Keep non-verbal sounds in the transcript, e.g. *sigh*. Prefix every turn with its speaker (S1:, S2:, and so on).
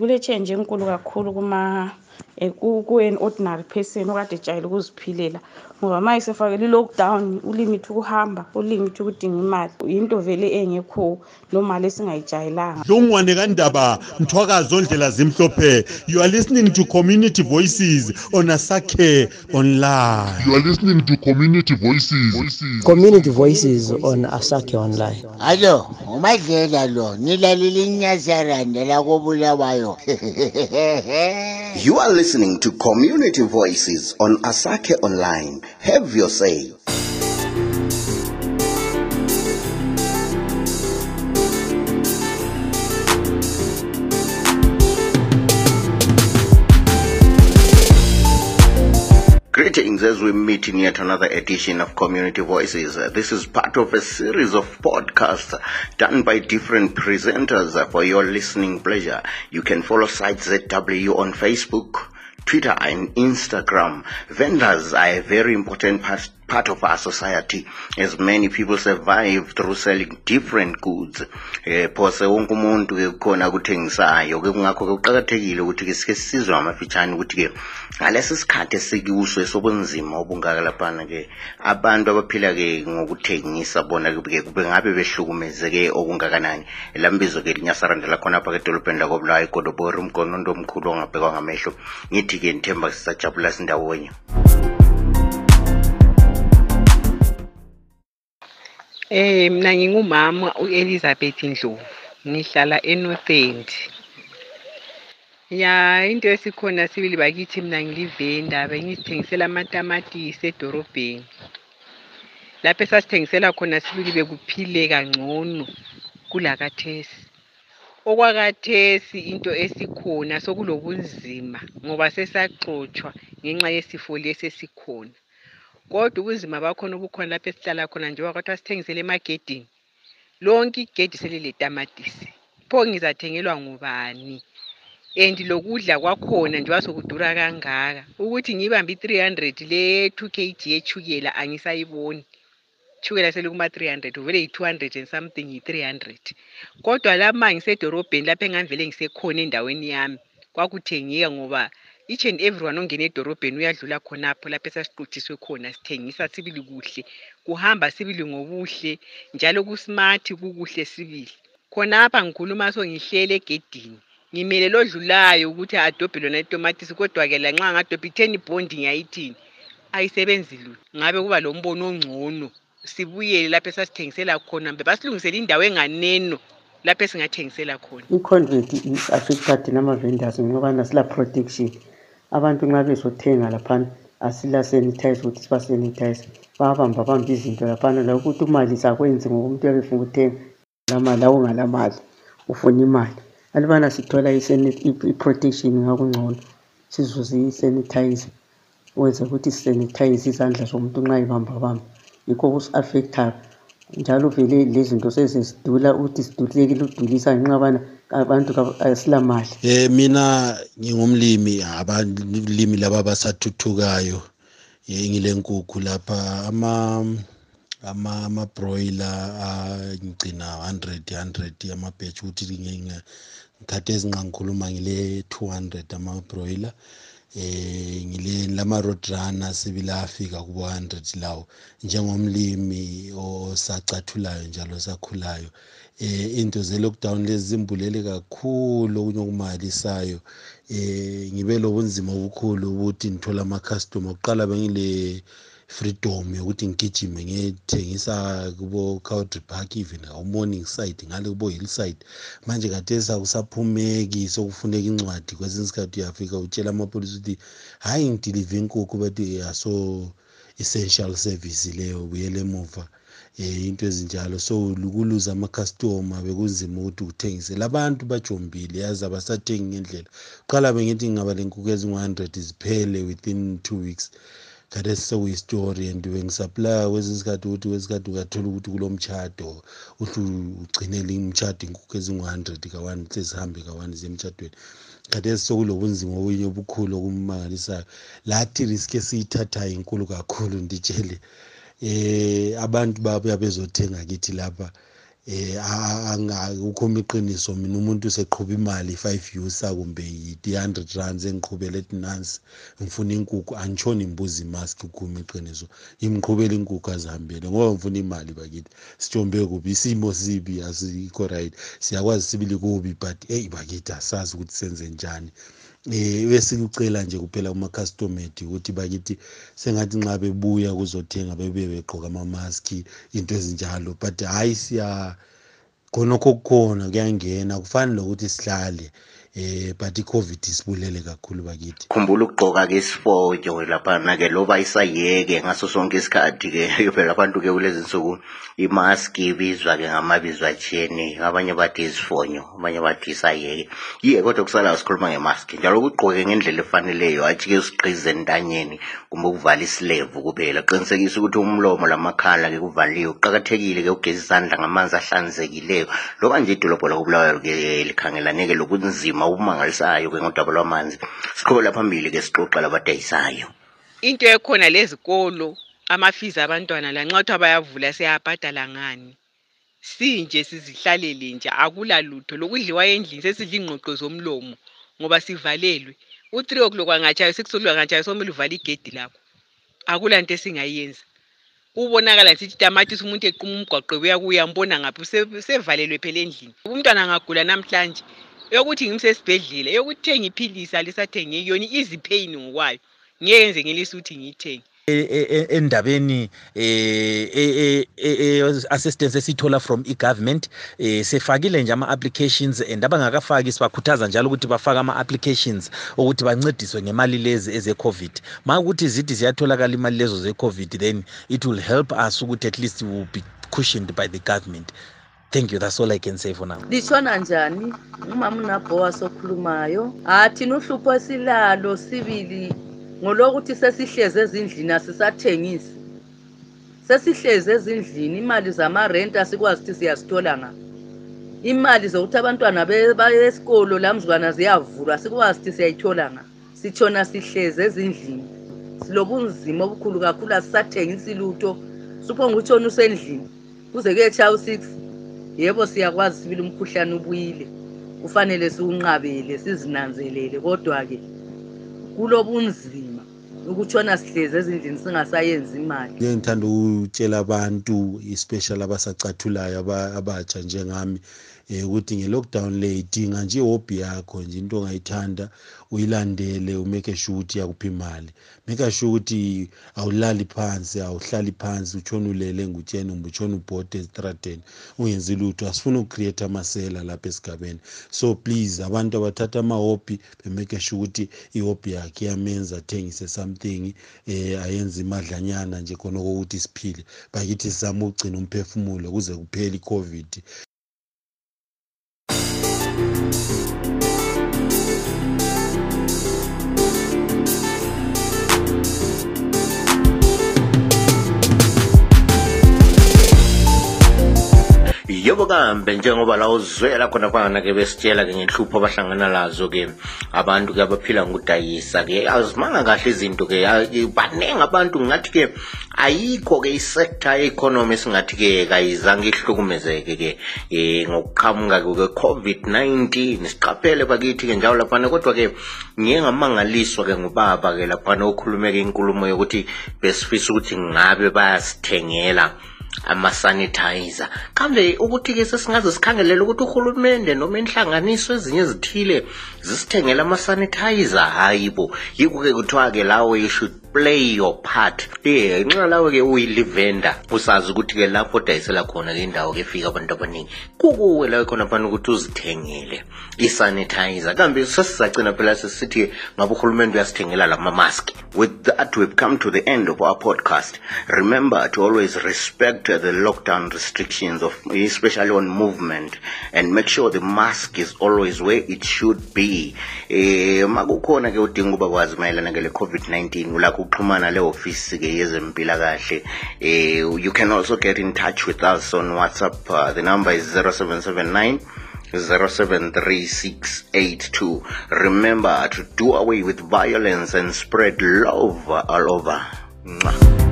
S1: kule change enkulu kakhulu kuma eh, kuwen ordinary person okade ejayele ukuziphilela ngoba ma isefakele i-lockdown ulimit ukuhamba ulimit ukudinga imali yinto vele engekho nomali esingayijayelanga
S2: dlongwane kandaba mthwakazi ondlela zimhlophe you are listening to community voices on asakhe online
S3: You are listening to Community Voices. Voices.
S4: community voices on asakhe online
S5: Alo, umadlela lo, nilalile inyazaranda la kobulawayo. *laughs*
S6: You are listening to Community Voices on Asake Online. Have your say. Greetings as we meet in yet another edition of Community Voices. This is part of a series of podcasts done by different presenters for your listening pleasure. You can follow Site ZW on Facebook, Twitter and Instagram. Vendors are a very important part, part of our society. As many people survive through selling different goods. Eh phose wonke umuntu ke kukhona kuthengisayo -ke kungakho ke kuqakathekile ukuthi ke sike sisizwe ngamafitshane ukuthi ke ngalesi sikhathi esikuso esobunzima obungaka laphana ke abantu abaphila ke ngokuthengisa bona ke ke kube ngabe behlukumezeke okungakanani. Lambizo ke linyasarandela khonapha ke edolobheni lakobulawa igodobori umgonondo omkhulu ongabhekwa ngamehlo. Ngithi ke nithemba sisajabula sindawonye
S7: mina ngingumama uElizabeth Ndlovu ngihlala eNorth End. Ya into esikhona sibili bakithi mina ngilivenda bengizithengisela amatamatisi edorobheni. Lapho esasithengisela khona sibili bekuphile kangcono kulakathesi. Okwakathesi into esikhona sokulobunzima ngoba sesaxotshwa ngenxa yesifo lesi esikhona. Kodwa ubunzima bakhona obukhona lapho esihlala khona njengoba kwathiwa sithengisele emagedini. Lonke igedi seliletamatisi. Pho ngizathengelwa ngubani? And lokudla kwakhona njengoba sokudura kangaka ukuthi ngibambe i-300 le 2 kg yechukela angisayiboni. Chukela selikuma 300 vele yi-200 and something yi-300. Kodwa la ma ngisedorobheni lapho engangivele ngisekhona endaweni yami kwakuthengeka ngoba each and everyone ongena edorobheni uyadlula khonapho lapho esasiqothiswe khona sithengisa sibili kuhle. Kuhamba sibili ngobuhle njalo kusmart kukuhle sibili. Khonapha ngikhuluma so ngihlele egedini. Ngimele lodlulayo ukuthi adobhe lona itomatisi kodwa-ke lanxa ngadobha i-ten bond ngiyayithini? Ayisebenzi lutho. Ngabe kuba lo mbono ongcono? Sibuyele lapho esasithengisela khona mbe basilungisele indawo enganeno lapho esingathengisela khona.
S4: I-convert i-affecta thina ama-vendors ngokubana sila protection abantu nxa bezothenga laphana asila sanitize ukuthi sibasanitize bayabamba bamba izinto laphana lokuthi umali sakwenzi ngoba umuntu uyabe efuna ukuthenga lamali awungalamali ufuna imali. Alubana sithola i-sani- i- i-protection ngakungcono sizuze i-sanitize wenze ukuthi sisanitize izandla zomuntu nxa ebambabamba yikho kusi-affectayo njalo vele lezinto sezizidula ukuthi sidulekile udulisa ngenxa yabana abantu asilamali.
S2: Eh mina ngingumlimi abalimi laba abasathuthukayo eh, ngilenkukhu lapha ama ama ama broiler angigcina 100 100 ama batch ukuthi ngikhathi ezinqa ngikhuluma ngile 200 ama broiler eh ngile lama roadrunner sibila afika kubo 100 lawo. Njengomlimi osacathulayo njalo sakhulayo eh into ze lockdown lezi zimbulele kakhulu okunye okumalisayo eh ngibe lobunzima obukhulu ukuthi ngithola ama customer kuqala bengile freedom yokuthi ngigijime ngiyethengisa kubo Cowdrey Park even ngawo morning side ngale kubo hillside manje khathesi akusaphumeki sokufuneka incwadi kwesinye isikhathi uyafika utshela amapholisa ukuthi hhayi ngidilive inkukhu bathi aso essential service leyo buyele emuva. Um into ezinjalo. So kuluza amakhastoma bekunzima ukuthi uthengisele abantu bajombile yazi abasathengi ngendlela. Kuqala bengithi ngingaba le nkukhu ezingu-hundred ziphele within two weeks. Khathesi sekuyistory and bengisaplaya kwesinye isikhathi ukuthi kwesinye isikhathi ukathola ukuthi kulo mtshado uhle ugcinele imtshado inkukhu ezingu-hundred ka-one sezihambe ka-one ziye emtshadweni. Khathesi sokulobunzima obunye obukhulu okumangalisayo lathi risk esiyithathayo inkulu kakhulu nditshele eh abantu babuya bezothenga kithi lapha. Eh ukhoma iqiniso mina umuntu seqhubha imali 5 usa kumbe i-100 rands engiqhubela ethi nansi ngifuna inkukhu angitshoni imbuzi imask ukhuma iqiniso. Imqhubela inkukhu azihambele ngoba ngifuna imali bakithi. Sijombe kubi isimo sibi asikho right. Siyakwazi sibili kubi but eyi bakithi asazi ukuthi senze njani. Eh besikucela nje kuphela kuma-customed ukuthi bakithi sengathi nxa bebuya kuzothenga bebe begqoka ama-maski into ezinjalo. But hhayi siya khonokho kukhona kuyangena kufani lokuthi sihlale. Eh but i-covid isibulele kakhulu bakithi.
S6: Khumbula ukugqoka-ke isifonyo laphana-ke loba isayeke ngaso sonke isikhathi-ke phela *laughs* abantu-ke kulezi nsuku imaski ibizwa-ke ngamabizo atshiyene abanye bathi isifonyo abanye bathi isayeke. Yiye kodwa kusalayo sikhuluma ngemaski njalo kugqoke ngendlela efaneleyo athi-ke sigqize entanyeni kumbe ukuvala isilevu kuphela. Qinisekisa ukuthi umlomo lamakhala-ke kuvaliwe. Kuqakathekile-ke ukugeza izandla ngamanzi ahlanzekileyo. Loba nje idolobho lakobulawayo-ke likhangelane-ke lobunzima obumangalisayo-ke ngodaba lwamanzi. Siqhubela phambili-ke sixoxa labadayisayo
S7: into ekhona lezikolo amafizi abantwana lanxa kuthiwa bayavula siyabhadala ngani? Sinje sizihlalele nje akula lutho lokudliwa endlini sesidla ingqoqo zomlomo ngoba sivalelwe. U-three o'clock angatshayo six o'clock angatshayo somele uvale igedi lakho. Akula nto esingayenza. Ubonakala nsithi tamatisi umuntu equma umgwaqo ebuya kuyambona ngaphi se- sevalelwe phela endlini. Umntwana angagula namhlanje eyokuthi ngimsesibhedlela eyokuthi thenga iphilisi alisathengi yona i-easy pain ngokwayo. Ngeke nze ngelisa ukuthi ngiyithenge.
S8: E- e- e- endabeni eh e- e- e- assistance esithola from i-government eh sefakile nje ama-applications and abangakafaki sibakhuthaza njalo ukuthi bafake ama-applications ukuthi bancediswe ngemali lezi eze-covid. Ma ukuthi zithi ziyatholakala imali lezo ze-covid then it will help us ukuthi at least we will be cushioned by the government. Thank you that's all i can say for now.
S9: Litshona njani? Umama unabhowa sokhulumayo. Ha thina uhlupho esilalo sibili ngolokuthi sesihlezi ezindlini asisathengisi. Sesihlezi ezindlini imali zamarenti asikwazi ukuthi siyazithola ngaphi imali zokuthi abantwana be- baye esikolo la mzukwana ziyavulwa asikwazi ukuthi siyayithola ngaphi sitshona sihlezi ezindlini. Silobunzima obukhulu kakhulu asisathengisi lutho. Suphonga utshona usendlini. Kuze kuyetshaya u-six yebo siyakwazi sibili umkhuhlane ubuyile kufanele siwunqabele sizinanzelele. Kodwa-ke kulobunzima ukutshona sihlezi ezindlini singasayenzi imali.
S2: Ke ngithanda ukutshela abantu especially abasacathulayo aba- abatsha njengami um ukuthi nge-lockdown le idinga nje ihobby yakho nje into ongayithanda uyilandele umake sure ukuthi yakuphi imali. Make sure ukuthi awulali phansi awuhlali phansi utshona ulele ngutsheni kumbe utshona ubhode ezitradeni ungenzi lutho. Asifuni ukucreate amasela lapha esigabeni. So please abantu abathatha amahobby bemake sure ukuthi ihobby yakhe iyamenza athengise something um ayenze imadlanyana nje khona okokuthi siphile. Bakithi sizame ukugcina umphefumulo kuze kuphele i-covid.
S6: Yebo kambe njengoba la uzwela khona phana-ke besitshela-ke ngenhlupho abahlangana lazo-ke abantu-ke abaphila ngokudayisa-ke azimanga kahle izinto-ke. Baningi abantu ngathi-ke ayikho-ke isekta ye-economy esingathi-ke kayizange ihlukumezeke-ke um ngokuqhamuka-ke kwe-covid-19 siqaphele bakithi-ke njalo laphana kodwa-ke ngiye ngamangaliswa-ke ngubaba-ke laphana okhulume-ke inkulumo yokuthi besifisa ukuthi ngabe bayasithengela. Ama-sanitizer. Kambe ukuthi-ke sesingaze sikhangelele ukuthi uhulumende noma inhlanganiso ezinye ezithile zisithengele ama-sanitizer. Hayi bo yikho-ke kuthiwa-ke lawo you play your part. Eh nxa lawe-ke uyilivenda usazi ukuthi-ke lapho odayisela khona-ke indawo-ke efika abantu abaningi kukuwe lawe khona phana ukuthi uzithengele i-sanitizer. Kambe sesizagcina phela sesithi ngabe uhulumende uyasithengela lama-mask with that we've come to the end of our podcast. Remember to always respect the lockdown restrictions of especially on movement. And make sure the mask is always where it should be. Um makukhona ke udinga ukuba kwazi mayelana ke le covid-19 ulakho ukuxhumana le office ke yezempilakahle eh you can also get in touch with us on whatsapp uh, the number is 0779 073682 remember to do away with violence and spread love all over Mwah.